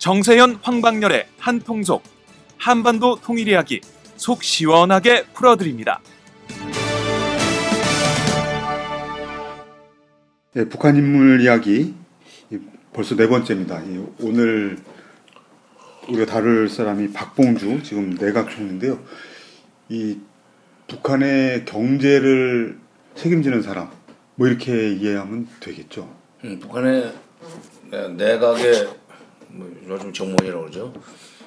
정세현 황방열의 한통속 한반도 통일 이야기 속 시원하게 풀어드립니다. 네, 북한 인물 이야기 벌써 네 번째입니다. 오늘 우리가 다룰 사람이 박봉주 지금 내각 총리인데요. 이 북한의 경제를 책임지는 사람 뭐 이렇게 이해하면 되겠죠. 음, 북한의 내각의 뭐 요즘 정문이라고 그러죠.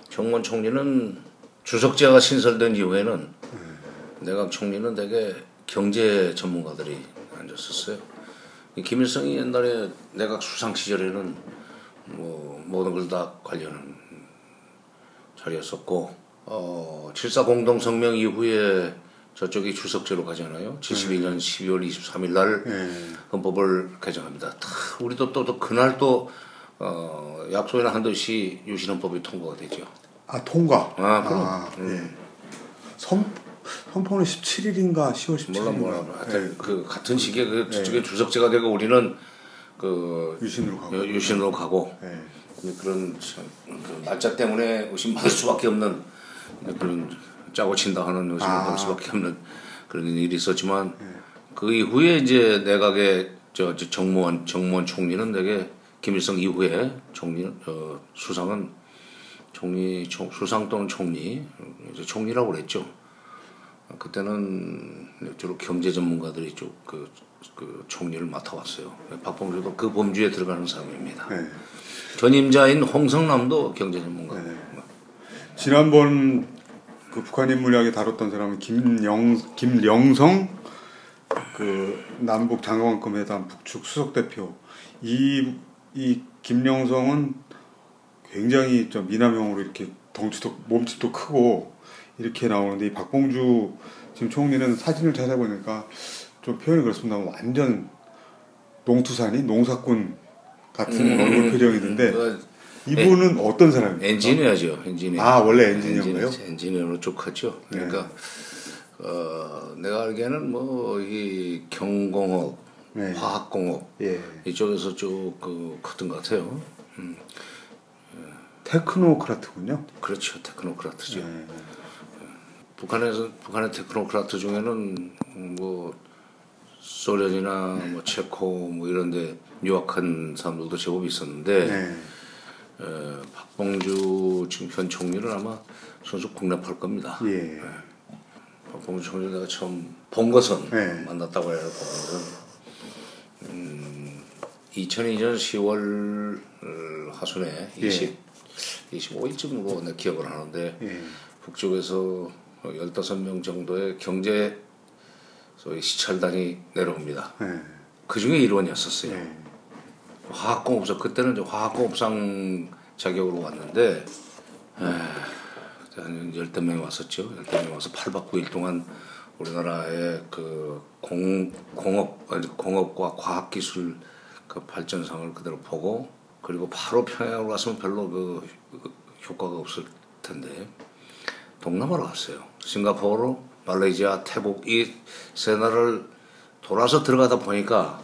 정문 총리는 주석제가 신설된 이후에는 음. 내각 총리는 대개 경제 전문가들이 앉았었어요. 김일성이 옛날에 내각 수상 시절에는 뭐 모든 걸 다 관련한 자리였었고 어, 7.4 공동성명 이후에 저쪽이 주석제로 가잖아요. 71년 12월 23일 날 네. 헌법을 개정합니다. 다 우리도 또, 또 그날 또 어, 약속이나 한듯이 유신헌법이 통과가 되죠. 아 통과. 아 그럼. 아, 음. 네. 선 선포는 17일인가 10월 17일. 몰라 몰라. 네. 그 같은 시기에 그 저쪽에 네. 주석제가 되고 우리는 그 유신으로 가고 유신으로 가고 네. 그런 그 날짜 때문에 의심받을 수밖에 없는 그런 짜고 친다 하는 의심을 아. 받을 수밖에 없는 그런 일이 있었지만 네. 그 이후에 이제 내각의 저, 저 정무원 정무원 총리는 되게 김일성 이후에 총리 어, 수상은 총리 총, 수상 또는 총리 이제 총리라고 그랬죠. 그때는 주로 경제 전문가들이 쪽그 그 총리를 맡아왔어요. 박봉주도 그 범주에 들어가는 사람입니다. 네. 전임자인 홍성남도 경제 전문가. 네. 지난번 그 북한 인물이야기 다뤘던 사람은 김영 김영성 그 남북 장관급 회담 북측 수석 대표 이 이 김영성은 굉장히 좀 미남형으로 이렇게 덩치도 몸집도 크고 이렇게 나오는데 이 박봉주 지금 총리는 사진을 찾아보니까 좀 표현이 그렇습니다. 완전 농투산이 농사꾼 같은 음, 얼굴 표정이던데 음, 이분은 에, 어떤 사람입니까? 엔지니어죠. 엔지니어. 아 원래 엔지니어예요? 엔지니어로 쭉 했죠. 그러니까 네. 어, 내가 알기에는 뭐 이 경공업, 네. 화학공업 예. 이쪽에서 쭉 그 컸던 것 같아요. 음. 테크노크라트군요. 그렇죠, 테크노크라트죠. 네. 북한에서 북한의 테크노크라트 중에는 뭐 소련이나 뭐 체코 뭐 이런데 유학한 사람들도 제법 있었는데 네. 에, 박봉주 지금 현 총리는 아마 선수 국내팔 겁니다. 예. 네. 박봉주 총리 내가 처음 본 것은 네. 만났다고 해야 본 것은 음, 2002년 10월 하순에 20 예. 25일쯤으로 내 기억을 하는데 예. 북쪽에서 15명 정도의 경제 소위 시찰단이 내려옵니다. 네. 그 중에 일원이었었어요. 네. 화학공업사 그때는 이제 화학공업상 자격으로 왔는데 에, 한 열댓 명이 왔었죠. 열댓 명이 와서 8박 9일 동안 우리나라의 그 공, 공업, 공업과 과학기술 그 발전상을 그대로 보고 그리고 바로 평양으로 갔으면 별로 그, 그 효과가 없을 텐데 동남아로 갔어요. 싱가포르, 말레이시아, 태국 이 세 나라를 돌아서 들어가다 보니까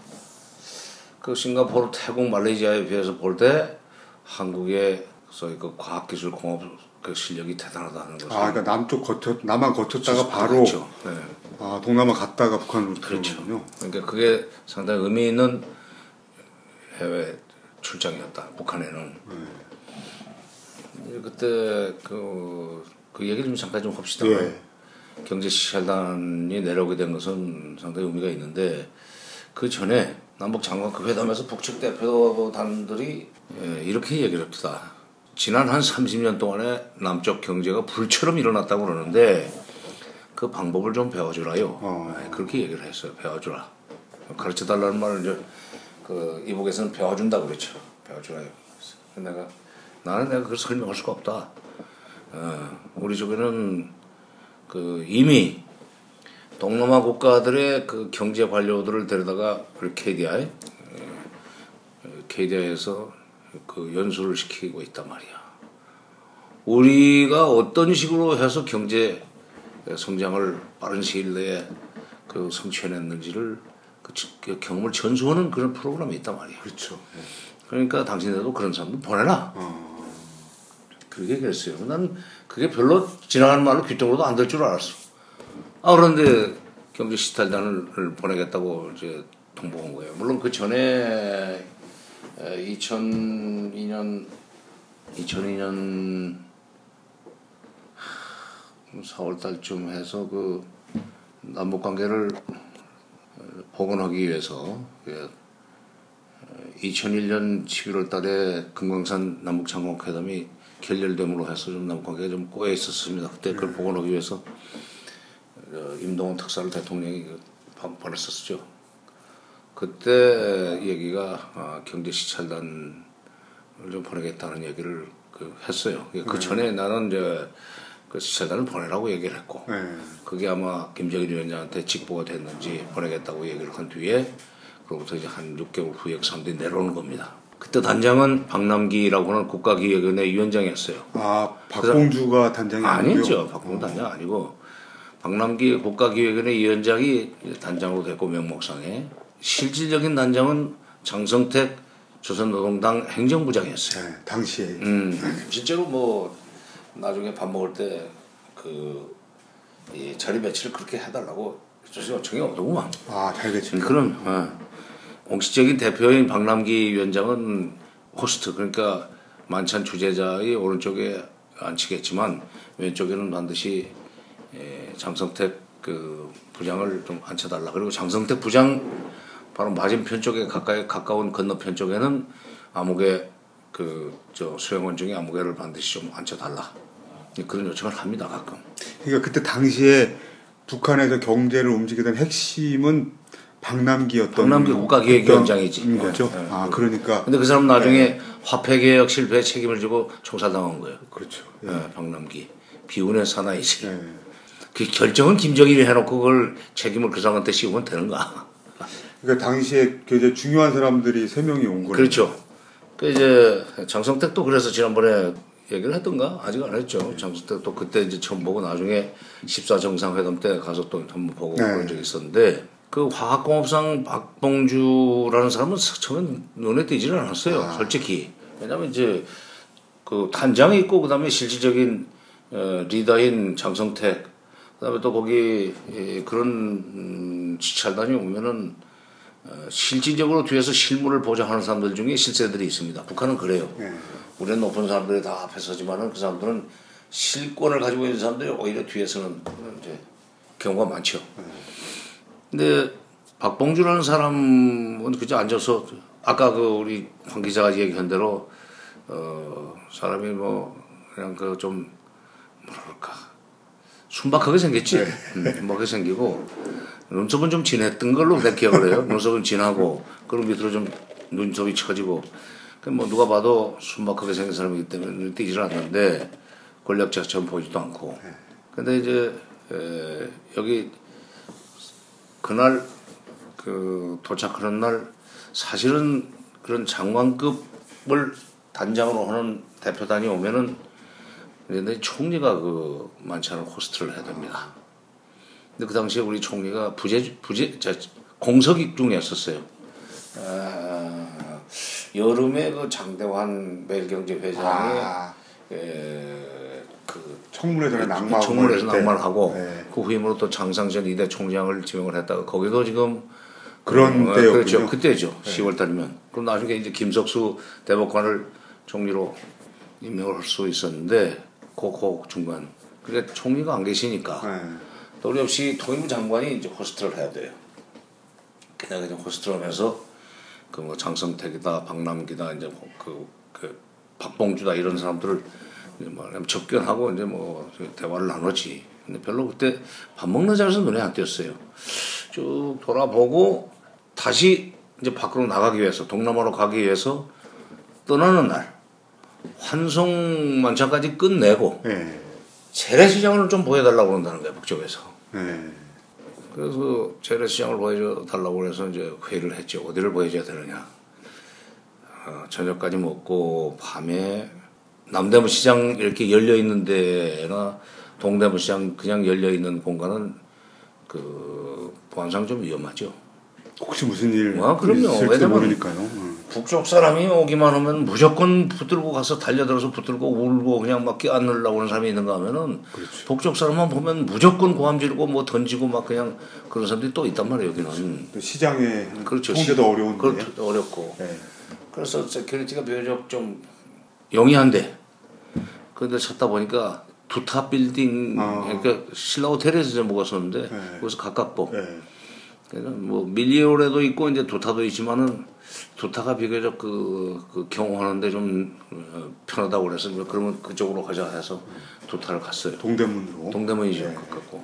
그 싱가포르, 태국, 말레이시아에 비해서 볼 때 한국의 소위 그 과학기술 공업 그 실력이 대단하다는 것을. 아, 그러니까 남쪽 거쳐 남한 거쳤다가 바로 그렇죠. 네. 아 동남아 갔다가 북한으로 그렇죠. 들어오군요. 그러니까 그게 상당히 의미 있는 해외 출장이었다. 북한에는. 네. 그때 그 그 얘기를 좀 잠깐 좀 합시다. 예. 경제시찰단이 내려오게 된 것은 상당히 의미가 있는데 그 전에 남북 장관급 회담에서 북측 대표단들이 예, 이렇게 얘기를 합니다. 지난 한 30년 동안에 남쪽 경제가 불처럼 일어났다고 그러는데 그 방법을 좀 배워주라요. 어. 네, 그렇게 얘기를 했어요. 배워주라. 가르쳐 달라는 말을 이제 그 이북에서는 배워준다 그랬죠. 배워주라요. 내가 나는 내가 그걸 설명할 수가 없다. 어, 우리 쪽에는 그 이미 동남아 국가들의 그 경제 관료들을 데려다가 우리 KDI, KDI에서 그 연수를 시키고 있단 말이야. 우리가 어떤 식으로 해서 경제 성장을 빠른 시일 내에 그 성취해냈는지를 그, 그 경험을 전수하는 그런 프로그램이 있단 말이야. 그렇죠. 그러니까 당신들도 그런 사람들 보내라. 어. 그렇게 얘기했어요. 난 그게 별로 지나가는 말로 귀뚱으로도 안 될 줄 알았어. 아 그런데 경제 시탈단을 보내겠다고 이제 통보한 거예요. 물론 그 전에 2002년 2002년 4월 달쯤 해서 그 남북 관계를 복원하기 위해서 2001년 11월 달에 금강산 남북 장관회담이 결렬됨으로 해서 좀 남북 관계가 좀 꼬여 있었습니다. 그때 그걸 복원하기 위해서 어, 임동원 특사를 대통령이 그 보냈었죠. 그때 얘기가 아, 경제 시찰단을 좀 보내겠다는 얘기를 그 했어요. 그 전에 나는 이제 그 시찰단을 보내라고 얘기를 했고 네. 그게 아마 김정일 위원장한테 직보가 됐는지 보내겠다고 얘기를 한 뒤에 그로부터 이제 한 6개월 후에 그 사람들이 내려오는 겁니다. 그때 단장은 박남기라고 하는 국가기획위원회 위원장이었어요. 아 박봉주가 단장이. 아니죠. 박봉 단장 아니고 박남기 국가기획위원회 위원장이 단장으로 됐고 명목상에 실질적인 단장은 장성택 조선노동당 행정부장이었어요. 네, 당시에 음, 실제로 뭐 나중에 밥 먹을 때그 자리 배치를 그렇게 해달라고 조선 요청이 오더구만. 아잘 됐지. 음, 그럼 어. 공식적인 대표인 박남기 위원장은 호스트 그러니까 만찬 주재자의 오른쪽에 앉히겠지만 왼쪽에는 반드시 에, 장성택 그 부장을 좀 앉혀달라. 그리고 장성택 부장 바로 맞은편 쪽에 가까이 가까운 건너편 쪽에는 암흑의 그저 수행원 중에 암흑회를 반드시 좀 앉혀달라. 그런 요청을 합니다 가끔. 그러니까 그때 당시에 북한에서 경제를 움직이던 핵심은 박남기였던 박남기 국가기획위원장이지. 음, 그렇죠. 네. 아 그러니까 근데 그 사람 나중에 화폐개혁 실패에 책임을 지고 총살당한 거예요. 그렇죠. 예, 박남기 비운의 사나이지. 예. 그 결정은 김정일이 해놓고 그걸 책임을 그 사람한테 씌우면 되는가? 그러니까 당시에 굉장히 중요한 사람들이 세 명이 온 거예요. 그렇죠. 그 이제 장성택도 그래서 지난번에 얘기를 했던가 아직 안 했죠. 장성택도 그때 이제 처음 보고 나중에 14 정상회담 때 가서 또 한번 보고 네. 그런 적이 있었는데 그 화학공업상 박봉주라는 사람은 처음엔 눈에 띄지는 않았어요. 아. 솔직히 왜냐하면 이제 그 단장이 있고 그다음에 실질적인 어, 리더인 장성택 그다음에 또 거기 예, 그런 음, 지찰단이 오면은 어, 실질적으로 뒤에서 실무를 보좌하는 사람들 중에 실세들이 있습니다. 북한은 그래요. 예. 우리는 높은 사람들이 다 앞에 서지만은 그 사람들은 실권을 가지고 있는 사람들이 오히려 뒤에서는 이제 경우가 많죠. 근데 박봉주라는 사람은 그저 앉아서 아까 그 우리 황 기자가 얘기한 대로 어 사람이 뭐 그냥 그 좀 뭐랄까 순박하게 생겼지. 음, 순박하게 생기고 눈썹은 좀 진했던 걸로 내 기억을 해요. 눈썹은 진하고 그런 밑으로 좀 눈썹이 처지고 그뭐 누가 봐도 순박하게 생긴 사람이기 때문에 눈이 띄질 않는데 권력자처럼 보이지도 않고. 근데 이제 에, 여기 그날 그 도착하는 날 사실은 그런 장관급을 단장으로 하는 대표단이 오면은 근데 총리가 그 만찬을 호스트를 해야 됩니다. 근데 그 당시에 우리 총리가 부재 부재 저 공석이 중이었었어요. 아, 여름에 그 장대환 매일경제 회장이 아, 에, 그 청문회전에 낙마하고 청문회에서 그럴 때. 낙마를 하고 네. 그 후임으로 또 장상전 이대 총장을 지명을 했다가 거기도 지금 그런 어, 때였군요. 그렇죠. 그때죠. 10월 달이면. 그럼 나중에 이제 김석수 대법관을 총리로 임명을 할 수 있었는데 그그 중간. 그러니까 총리가 안 계시니까 예. 또 우리 없이 통일부 장관이 이제 호스트를 해야 돼요. 그냥 그냥 호스트를 하면서 그 뭐 장성택이다, 박남기다, 이제 그, 그 박봉주다 이런 사람들을 이제 뭐 접견하고 이제 뭐 대화를 나누지. 근데 별로 그때 밥 먹는 자리에서 눈에 안 띄었어요. 쭉 돌아보고 다시 이제 밖으로 나가기 위해서 동남아로 가기 위해서 떠나는 날 환송 만찬까지 끝내고 예. 재래시장을 좀 보여달라고 그런다는 거예요 북쪽에서. 예. 그래서 재래시장을 보여줘 달라고 해서 이제 회의를 했죠. 어디를 보여줘야 되느냐. 어, 저녁까지 먹고 밤에 남대문 시장 이렇게 열려 있는 데나 동대문 시장 그냥 열려 있는 공간은 그 보안상 좀 위험하죠. 혹시 무슨 일 아, 그럼요. 있을지 왜냐면 모르니까요. 예. 북쪽 사람이 오기만 하면 무조건 붙들고 가서 달려들어서 붙들고 울고 그냥 막 껴안으려고 하는 사람이 있는가 하면은 그렇죠. 북쪽 사람만 보면 무조건 고함 지르고 뭐 던지고 막 그냥 그런 사람들이 또 있단 말이에요 여기는 또 시장에 그렇죠 통제도 어려운데. 그렇죠 어렵고 네. 그래서 security가 비교적 좀 영리한데 그런데 찾다 보니까 두타 빌딩 아. 그러니까 신라 호텔에서 이제 묵었었는데 네. 거기서 가깝고 네. 그러니까 뭐 밀리오레도 있고 이제 두타도 있지만은 두타가 비교적 그, 그 경호하는데 좀 어, 편하다고 그래서 뭐 그러면 그쪽으로 가자 해서 두타를 갔어요. 동대문으로. 동대문이죠 네. 가깝고.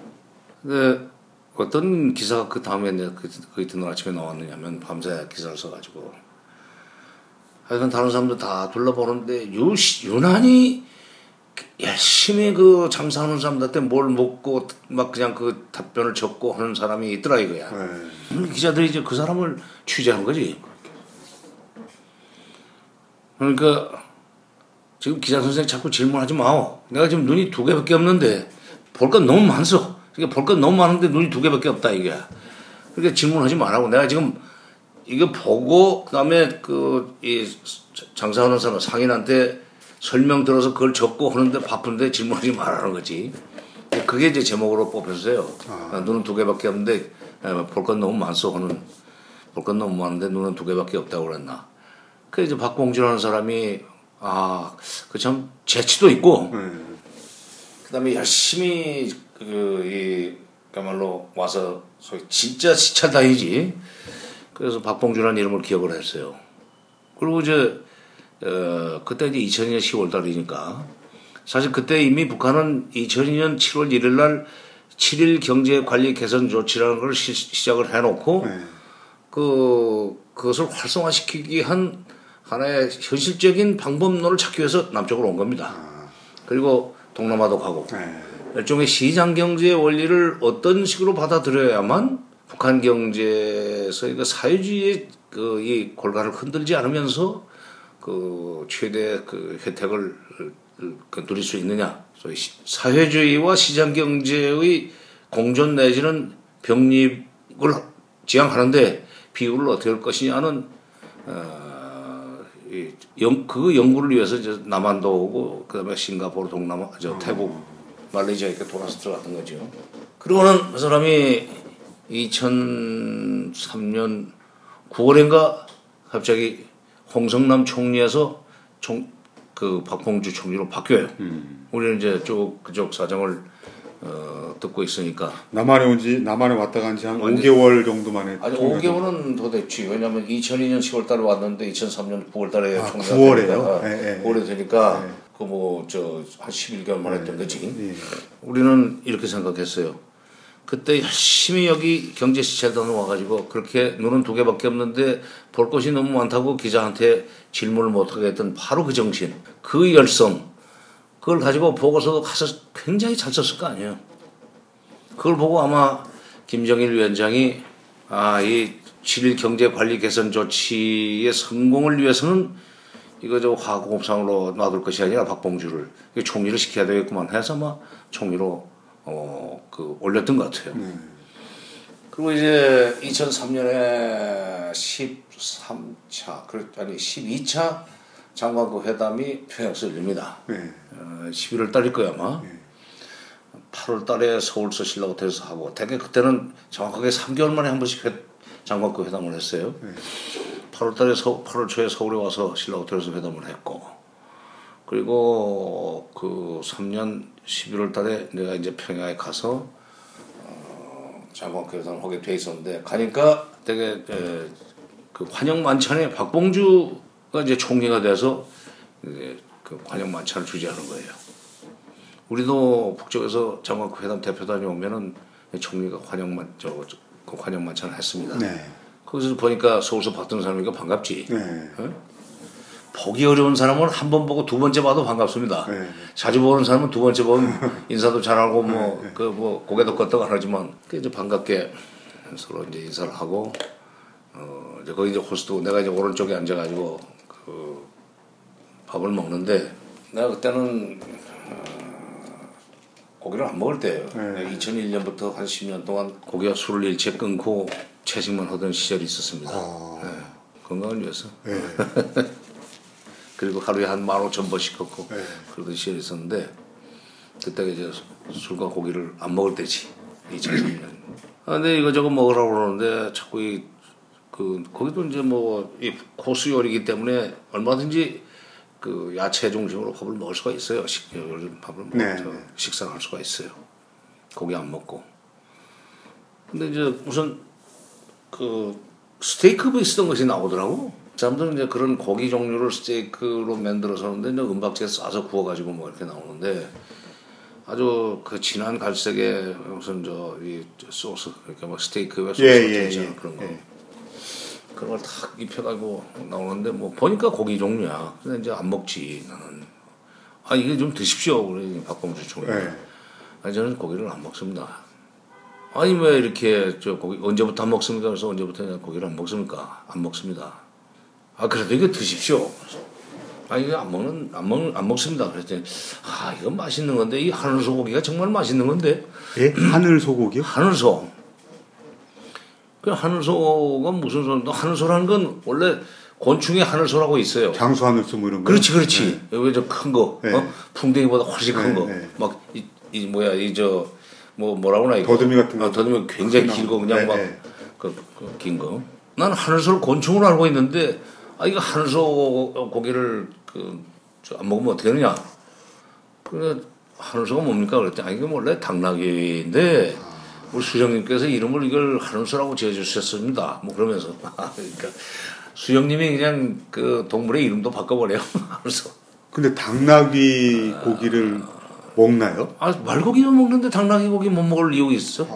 근데 어떤 기사가 그 다음에 그, 그 이튿날 아침에 나왔느냐면 밤새 기사를 써가지고 하여간 다른 사람들 다 둘러보는데 유, 유난히 열심히 그 장사하는 사람들한테 뭘 먹고 막 그냥 그 답변을 적고 하는 사람이 있더라 이거야. 네. 음, 기자들이 이제 그 사람을 취재한 거지. 그러니까 지금 기자 선생 자꾸 질문하지 마오. 내가 지금 눈이 두 개밖에 없는데 볼 건 너무 많소. 그러니까 볼 건 너무 많은데 눈이 두 개밖에 없다 이게. 그러니까 질문하지 말라고. 내가 지금 이거 보고 그다음에 그 이 장사하는 사람 상인한테 설명 들어서 그걸 적고 하는데 바쁜데 질문하지 말라는 거지. 그게 이제 제목으로 뽑혔어요. 아, 눈은 두 개밖에 없는데 볼 건 너무 많소 하는 볼 건 너무 많은데 눈은 두 개밖에 없다고 그랬나. 그 이제 박봉주라는 사람이 아 그 참 재치도 있고 네. 그다음에 열심히 그이 그야말로 와서 소위 진짜 시찰 다니지. 그래서 박봉주라는 이름을 기억을 했어요. 그리고 이제 어 그때 이제 2002년 10월 달이니까 사실 그때 이미 북한은 2002년 7월 1일 날 7일 경제 관리 개선 조치라는 걸 시, 시작을 해놓고 네. 그 그것을 활성화시키기 한 하나의 현실적인 방법론을 찾기 위해서 남쪽으로 온 겁니다. 그리고 동남아도 가고 네. 일종의 시장 경제의 원리를 어떤 식으로 받아들여야만 북한 경제에서 그 사회주의의 그 이 골간을 흔들지 않으면서 그 최대 그 혜택을 그 누릴 수 있느냐. 소위 시- 사회주의와 시장 경제의 공존 내지는 병립을 지향하는데 비율을 어떻게 할 것이냐는 어, 이 연, 그 연구를 위해서 이제 남한도 오고 그다음에 싱가포르, 동남아, 저 태국, 말레이시아 이렇게 돌아서 들어갔던 거죠. 그러고는 그 사람이 2003년 9월인가 갑자기 홍성남 총리에서 총 그 박봉주 총리로 바뀌어요. 우리는 이제 쪽 그쪽 사정을 어, 듣고 있으니까 남한에 온지 남한에 왔다 간 지 한 5개월 정도 만에 아니 통일을- 5개월은 더 됐지. 왜냐면 2002년 10월 달에 왔는데 2003년 9월 달에 아, 총리가 9월에요? 되니까 예, 예. 오래되니까 그뭐 저 한 11개월 만에 했던 거지. 예. 우리는 이렇게 생각했어요. 그때 열심히 여기 경제 시찰단 와가지고 그렇게 눈은 두 개밖에 없는데 볼 것이 너무 많다고 기자한테 질문을 못하게 했던 바로 그 정신, 그 열성, 그걸 가지고 보고서도 가서 굉장히 잘 썼을 거 아니에요. 그걸 보고 아마 김정일 위원장이 아, 이 7일 경제 관리 개선 조치의 성공을 위해서는 이거 저 화공업상으로 놔둘 것이 아니라 박봉주를 총리를 시켜야 되겠구만 해서 아마 총리로 어, 그 올렸던 것 같아요. 그리고 이제 2003년에 13차, 그 아니 12차 장관급 회담이 평양에서 열립니다. 네. 어, 11월 달일 거야 아마. 8월 달에 서울서 신라호텔에서 하고 대개 그때는 정확하게 3개월 만에 한 번씩 회, 장관급 회담을 했어요. 8월 달에 서, 8월 초에 서울에 와서 신라 호텔에서 회담을 했고 그리고 그 3년 11월 달에 내가 이제 평양에 가서 어, 장관급 회담을 하게 돼 있었는데 가니까 되게 에, 그 환영 만찬에 박봉주가 이제 총리가 돼서 이제 그 환영 만찬을 주재하는 거예요. 우리도 북쪽에서 장관급 회담 대표단이 오면은 총리가 환영만 저, 저, 그 환영 만찬을 했습니다. 네. 거기서 보니까 서울서 봤던 사람이니까 반갑지. 네. 보기 어려운 사람은 한 번 보고 두 번째 봐도 반갑습니다. 네. 자주 보는 사람은 두 번째 보면 인사도 잘하고 뭐그뭐 고개도 끄덕 안 하지만 그 이제 반갑게 서로 이제 인사를 하고 어 이제 거기 이제 호스트 내가 이제 오른쪽에 앉아가지고 그 밥을 먹는데 내가 그때는 어, 고기를 안 먹을 때예요. 네. 2001년부터 한 10년 동안 고기와 술을 일체 끊고 채식만 하던 시절이 있었습니다. 아, 네. 건강을 위해서. 예. 그리고 하루에 한 만 오천 번씩 걷고 네. 그러듯이 했었는데 그때가 이제 술과 고기를 안 먹을 때지 2003년. 아, 근데 이거저거 먹으라고 그러는데 자꾸 이 그 거기도 이제 뭐 이 코스 요리이기 때문에 얼마든지 그 야채 중심으로 밥을 먹을 수가 있어요. 식 밥을 먹 네, 저 네. 식사를 할 수가 있어요. 고기 안 먹고. 근데 이제 우선 그 스테이크 베이스던 것이 나오더라고. 사람들은 이제 그런 고기 종류를 스테이크로 만들어서 하는데 이제 은박지에 싸서 구워가지고 뭐 이렇게 나오는데 아주 그 진한 갈색의 무슨 저 이 소스 그러니까 뭐 스테이크에 소스 예, 예, 예. 그런 거 예. 그런 걸 탁 입혀가지고 나오는데 뭐 보니까 고기 종류야. 근데 이제 안 먹지 나는. 아 이게 좀 드십시오 그래 박범주 총리. 예. 아니 저는 고기를 안 먹습니다. 아니 왜 이렇게 저 고기 언제부터 안 먹습니까? 그래서 언제부터 고기를 안 먹습니까? 안 먹습니다. 아 그래도 이거 드십시오. 아 이거 안 먹는 안 먹 안 먹습니다. 그랬더니 아 이건 맛있는 건데 이 하늘 소 고기가 정말 맛있는 건데 예? 하늘 소고기요? 하늘 소. 그 하늘 소가 무슨 소인데 하늘 소라는 건 원래 곤충의 하늘 소라고 있어요. 장수 하늘 소 뭐 이런 거. 그렇지, 그렇지. 여기 저큰 거, 네. 어? 풍뎅이보다 훨씬 큰 네, 거. 네. 막, 이, 이 뭐야, 이 저, 뭐, 뭐라고 나, 이거. 더듬이 같은 거. 어, 더듬이 굉장히. 길고 그냥 네, 막, 네. 그, 그, 긴 거. 나는 하늘 소를 곤충으로 알고 있는데, 아, 이거 하늘소 고기를, 그, 저, 안 먹으면 어떻게 되느냐. 그래, 하늘소가 뭡니까? 그랬더니, 아, 이게 원래 당나귀인데, 우리 수정님께서 이름을 이걸 하늘소라고 지어주셨습니다. 뭐 그러면서. 그러니까, 수영님이 그냥 그 동물의 이름도 바꿔버려요. 하늘소. 근데 당나귀 고기를 먹나요? 아, 말고기도 먹는데 당나귀 고기 못 먹을 이유가 있어?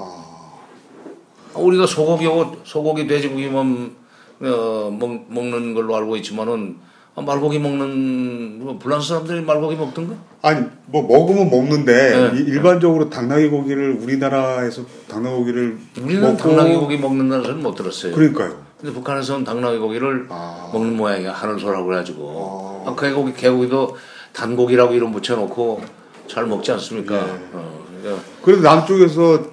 아, 우리가 소고기하고 소고기, 돼지고기만 어, 먹, 먹는 걸로 알고 있지만은 아, 말고기 먹는 뭐 불란스 사람들이 말고기 먹던가? 아니 뭐 먹으면 먹는데 네. 이- 일반적으로 당나귀 고기를 우리나라에서 당나귀 고기를 우리는 당나귀 고기 먹는다는 소리는 못 들었어요. 그러니까요. 근데 북한에서는 당나귀 고기를 아. 먹는 모양이야 하늘소라고 그래가지고 아, 개고기 개고기도 단고기라고 이름 붙여놓고 잘 먹지 않습니까? 예. 어, 그러니까 그래도 남쪽에서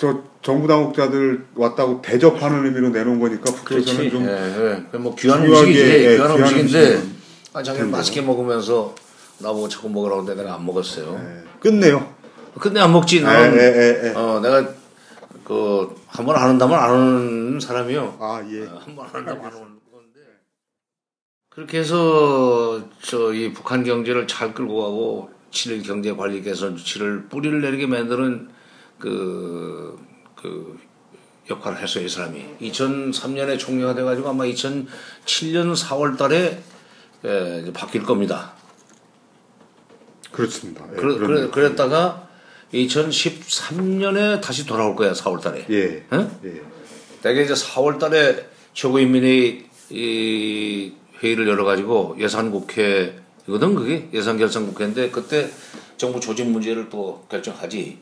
저 정부 당국자들 왔다고 대접하는 의미로 내놓은 거니까 그렇지. 좀 예, 예. 뭐 귀한 음식이지. 예, 귀한 귀한 음식인데 아, 자기는 맛있게 먹으면서 나보고 자꾸 먹으라고 하는데 내가 안 먹었어요. 예, 끝내요. 근데 안 먹지. 예, 나는 예, 예, 예. 어, 내가 그 한 번 안 한다면 안 하는 사람이요. 아 예. 한 번 안 한다면 안 하는 건데. 그렇게 해서 저 이 북한 경제를 잘 끌고 가고 7일 경제 관리 개선 조치를 뿌리를 내리게 만드는 그, 그 역할을 했어요, 이 사람이. 2003년에 총리가 돼가지고 아마 2007년 4월 달에 예, 바뀔 겁니다. 그렇습니다. 예, 그런 그래. 그랬다가 2013년에 다시 돌아올 거야, 4월 달에. 예. 응? 예. 대개 이제 4월 달에 최고인민회의 이 회의를 열어가지고 예산국회이거든, 그게? 예산결산국회인데 그때 정부 조직 문제를 또 결정하지.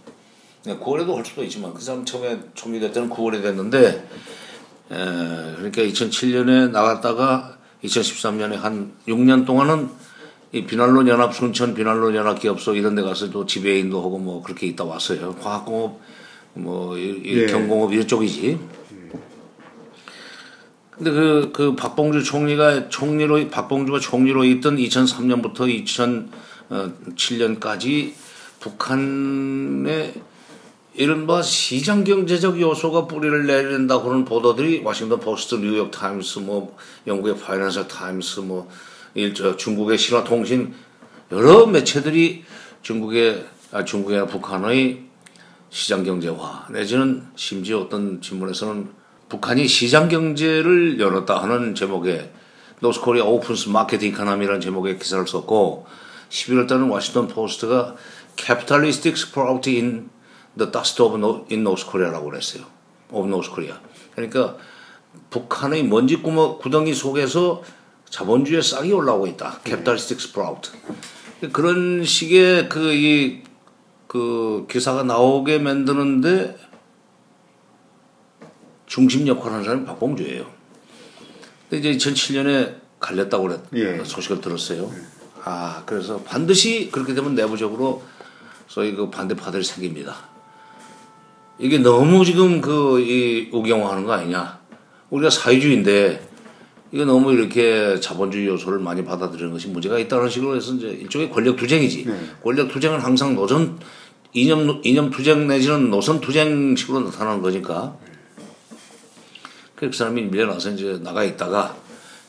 9월에도 할 수도 있지만 그 사람 처음에 총리 될 때는 9월에 됐는데 에, 그러니까 2007년에 나갔다가 2013년에 한 6년 동안은 이 비난로 연합 순천 비난로 연합 기업소 이런 데 가서 또 지배인도 하고 뭐 그렇게 있다 왔어요. 과학공업 뭐 예. 경공업 이쪽이지. 근데 그, 그 박봉주 총리가 총리로, 박봉주가 총리로 있던 2003년부터 2007년까지 북한의 이른바 시장 경제적 요소가 뿌리를 내린다고 하는 보도들이 워싱턴 포스트, 뉴욕 타임스, 뭐 영국의 파이낸셜 타임스, 뭐 일, 저 중국의 신화통신 여러 매체들이 중국의 아 중국의 북한의 시장 경제화 내지는 심지어 어떤 신문에서는 북한이 시장 경제를 열었다 하는 제목의 North Korea Opens Market Economy라는 제목의 기사를 썼고 11월 달은 워싱턴 포스트가 Capitalistic Sprout in the Dust of No, in North Korea라고 그랬어요. of North Korea. 그러니까 북한의 먼지 구멍, 구덩이 속에서 자본주의 싹이 올라오고 있다. Capitalistic Sprout. 그런 식의 그, 이, 그 기사가 나오게 만드는데 중심 역할을 하는 사람이 박봉주예요. 근데 이제 2007년에 갈렸다고 그랬, 예. 소식을 들었어요. 아, 그래서 반드시 그렇게 되면 내부적으로 소위 그 반대파들이 생깁니다. 이게 너무 지금 그, 이, 우경화하는 거 아니냐. 우리가 사회주의인데, 이거 너무 이렇게 자본주의 요소를 많이 받아들이는 것이 문제가 있다는 식으로 해서 이제 일종의 권력 투쟁이지. 네. 권력 투쟁은 항상 노선 이념 이념 투쟁 내지는 노선 투쟁식으로 나타나는 거니까. 그 사람이 밀려나서 이제 나가 있다가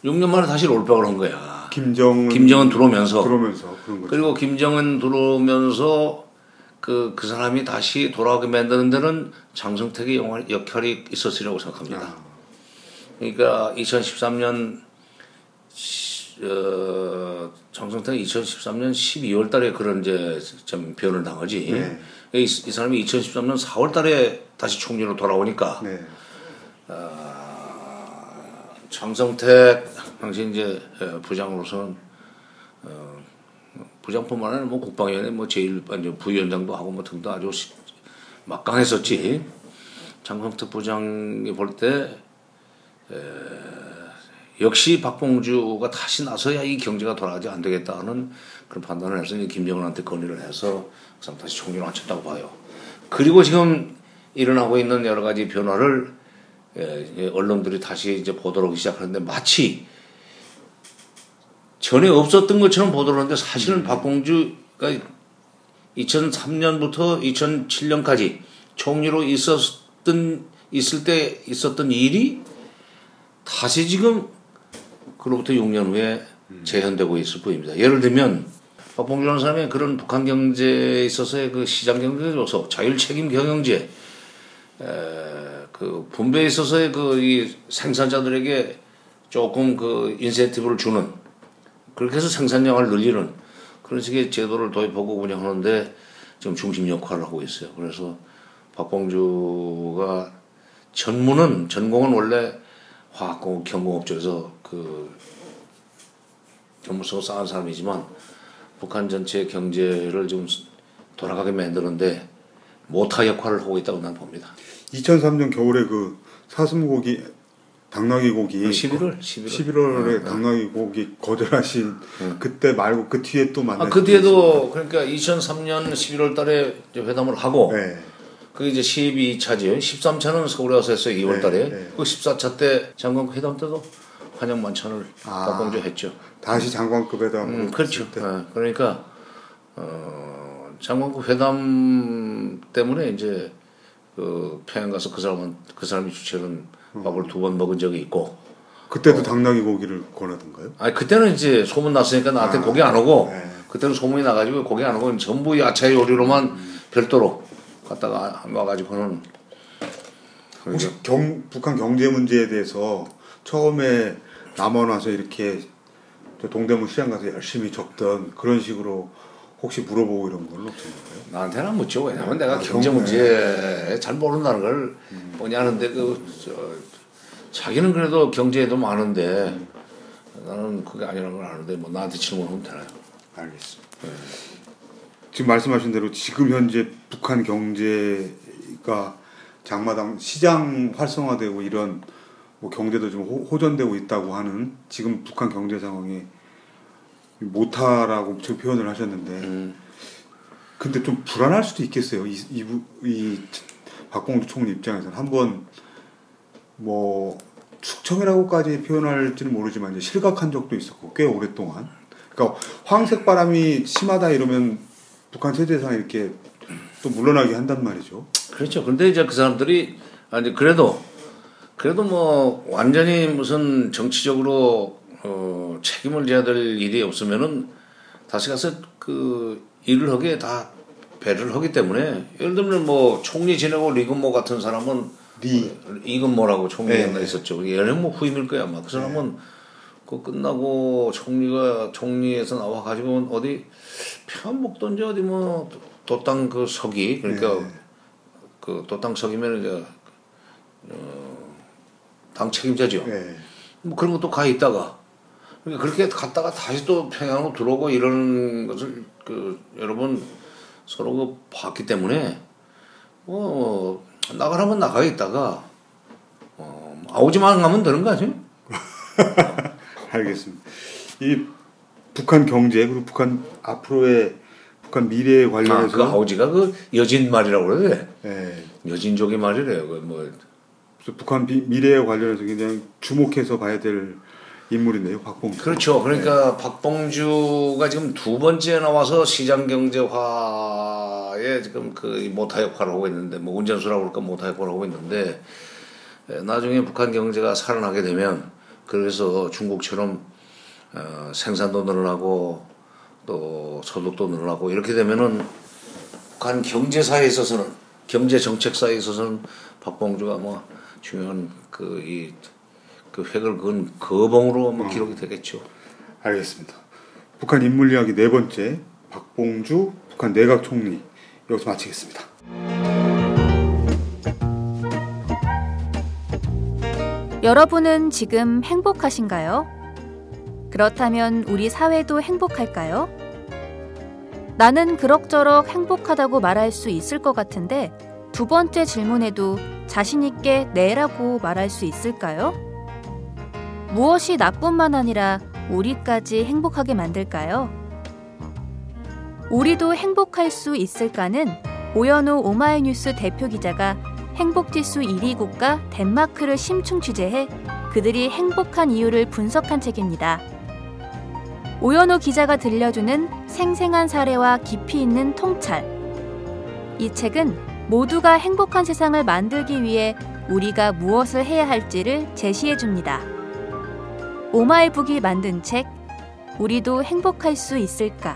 6년 만에 다시 롤백을 한 거야. 김정은 김정은 들어오면서 들어오면서. 그리고 김정은 들어오면서 그, 그 사람이 다시 돌아오게 만드는 데는 장성택의 영화, 역할이 있었으리라고 생각합니다. 그러니까 2013년, 어, 장성택이 2013년 12월 달에 그런 이제 좀 변을 당하지. 네. 이, 이 사람이 2013년 4월 달에 다시 총리로 돌아오니까 네. 장성택 당시 이제 어, 부장으로서는 어, 부장뿐만 아니라 뭐 국방위원회 뭐 제일 부위원장도 하고 뭐 등도 아주 시- 막강했었지. 장성택 부장이 볼 때 역시 박봉주가 다시 나서야 이 경제가 돌아가지 안 되겠다는 그런 판단을 해서 김정은한테 건의를 해서 그 사람 다시 총리로 앉혔다고 봐요. 그리고 지금 일어나고 있는 여러 가지 변화를 예, 예, 언론들이 다시 이제 하기 시작하는데 마치 전에 없었던 것처럼 보도를 하는데 사실은 박봉주가 2003년부터 2007년까지 총리로 있었던 있을 때 있었던 일이 다시 지금 그로부터 6년 후에 재현되고 있을 뿐입니다. 예를 들면 박봉주라는 사람의 그런 북한 경제에 있어서의 그 시장 경제 요소, 자율 책임 경영제, 에, 그 분배에 있어서의 그 이 생산자들에게 조금 그 인센티브를 주는 그렇게 해서 생산량을 늘리는 그런 식의 제도를 도입하고 운영하는데 지금 중심 역할을 하고 있어요. 그래서 박봉주가 전문은 전공은 원래 화학공업 경공업 쪽에서 그 전문성을 쌓은 사람이지만 북한 전체 경제를 좀 돌아가게 만드는데 모타 역할을 하고 있다고 난 봅니다. 2003년 겨울에 그 사슴고기 당나귀 고기 11월 11월 11월에 당나귀 고기 거절하신 그때 말고 그 뒤에 또 만났 아, 그 뒤에도 그러니까 2003년 11월 달에 회담을 하고 네. 그게 이제 12차지요. 13차는 서울에 와서 했어요. 2월 네, 달에. 네. 그 14차 때 장관 회담 때도 환영 만찬을 아. 박봉주 했죠. 다시 장관급 회담 음, 그렇죠. 어, 그러니까 어, 장관급 회담 때문에 이제 그 평양 가서 그 사람은 그 사람이 주최하는 밥을 두 번 먹은 적이 있고 그때도 당나귀 고기를 권하던가요? 아니 그때는 이제 소문 났으니까 나한테 아, 고기 안 오고 네. 그때는 소문이 나가지고 고기 안 오고 전부 야채 요리로만 별도로 갖다가 와가지고는 혹시 경, 북한 경제 문제에 대해서 처음에 남원 와서 이렇게 저 동대문 시장 가서 열심히 적던 그런 식으로 혹시 물어보고 이런 건 없었나요? 나한테는 안 묻죠. 왜냐면 내가 아, 경제. 문제 잘 모른다는 걸 뻔히 아는데 그 저, 자기는 그래도 경제에도 많은데 나는 그게 아니라는 걸 아는데 뭐 나한테 질문하면 되나요? 알겠습니다. 지금 말씀하신 대로 지금 현재 북한 경제가 장마당 시장 활성화되고 이런 뭐 경제도 좀 호- 호전되고 있다고 하는 지금 북한 경제 상황이 못하라고 지금 표현을 하셨는데 음. 근데 좀 불안할 수도 있겠어요. 이, 이, 부- 이 박봉주 총리 입장에서는 한번 뭐 축청이라고까지 표현할지는 모르지만 이제 실각한 적도 있었고 꽤 오랫동안. 그러니까 황색 바람이 심하다 이러면 북한 체제상 이렇게 또 물러나게 한단 말이죠. 그렇죠. 근데 이제 그 사람들이 아니 그래도 그래도 뭐 완전히 무슨 정치적으로 어, 책임을 져야 될 일이 없으면은 다시 가서 그 일을 하게 다 배를 하기 때문에 예를 들면 뭐 총리 지내고 리건모 같은 사람은 리. 이건모라고 총리가 네. 있었죠. 얘는 뭐 후임일 거야 아마 그 사람은 그 끝나고 총리가 총리에서 나와 가지고 어디 평안북도인지 어디 뭐 도땅 그 서기 그러니까 네. 그 도땅 서기면 이제 어, 당 책임자죠. 네. 뭐 그런 것도 가 있다가 그러니까 그렇게 갔다가 다시 또 평양으로 들어오고 이런 것을 그 여러분 서로 그 봤기 때문에 뭐 나가라면 나가 있다가 어, 아오지만 가면 되는 거 아니에요? 알겠습니다. 이 북한 경제 그리고 북한 앞으로의 북한 미래에 아, 관련해서 그 아오지가 그 여진 말이라고 그래. 예. 여진족의 말이래요. 그뭐 그래서 북한 비- 미래에 관련해서 굉장히 주목해서 봐야 될 인물이네요, 박봉주. 그렇죠. 그러니까 박봉주가 지금 두 번째 나와서 시장 경제화에 지금 그 모타 역할을 하고 있는데 뭐 운전수라고 그럴까 모타 역할을 하고 있는데 에, 나중에 북한 경제가 살아나게 되면 그래서 중국처럼 어, 생산도 늘어나고 또 소득도 늘어나고 이렇게 되면은 북한 경제사에 있어서는 경제 정책사에 있어서는 박봉주가 뭐 중요한 그이 그 획을 그은 거봉으로 뭐 기록이 되겠죠. 알겠습니다. 북한 인물 이야기 네 번째 박봉주 북한 내각 총리 여기서 마치겠습니다. 여러분은 지금 행복하신가요? 그렇다면 우리 사회도 행복할까요? 나는 그럭저럭 행복하다고 말할 수 있을 것 같은데 두 번째 질문에도 자신있게 네라고 말할 수 있을까요? 무엇이 나뿐만 아니라 우리까지 행복하게 만들까요? 우리도 행복할 수 있을까는 오연우 오마이뉴스 대표 기자가 행복지수 1위 국가 덴마크를 심층 취재해 그들이 행복한 이유를 분석한 책입니다. 오연우 기자가 들려주는 생생한 사례와 깊이 있는 통찰. 이 책은 모두가 행복한 세상을 만들기 위해 우리가 무엇을 해야 할지를 제시해 줍니다. 오마이북이 만든 책, 우리도 행복할 수 있을까?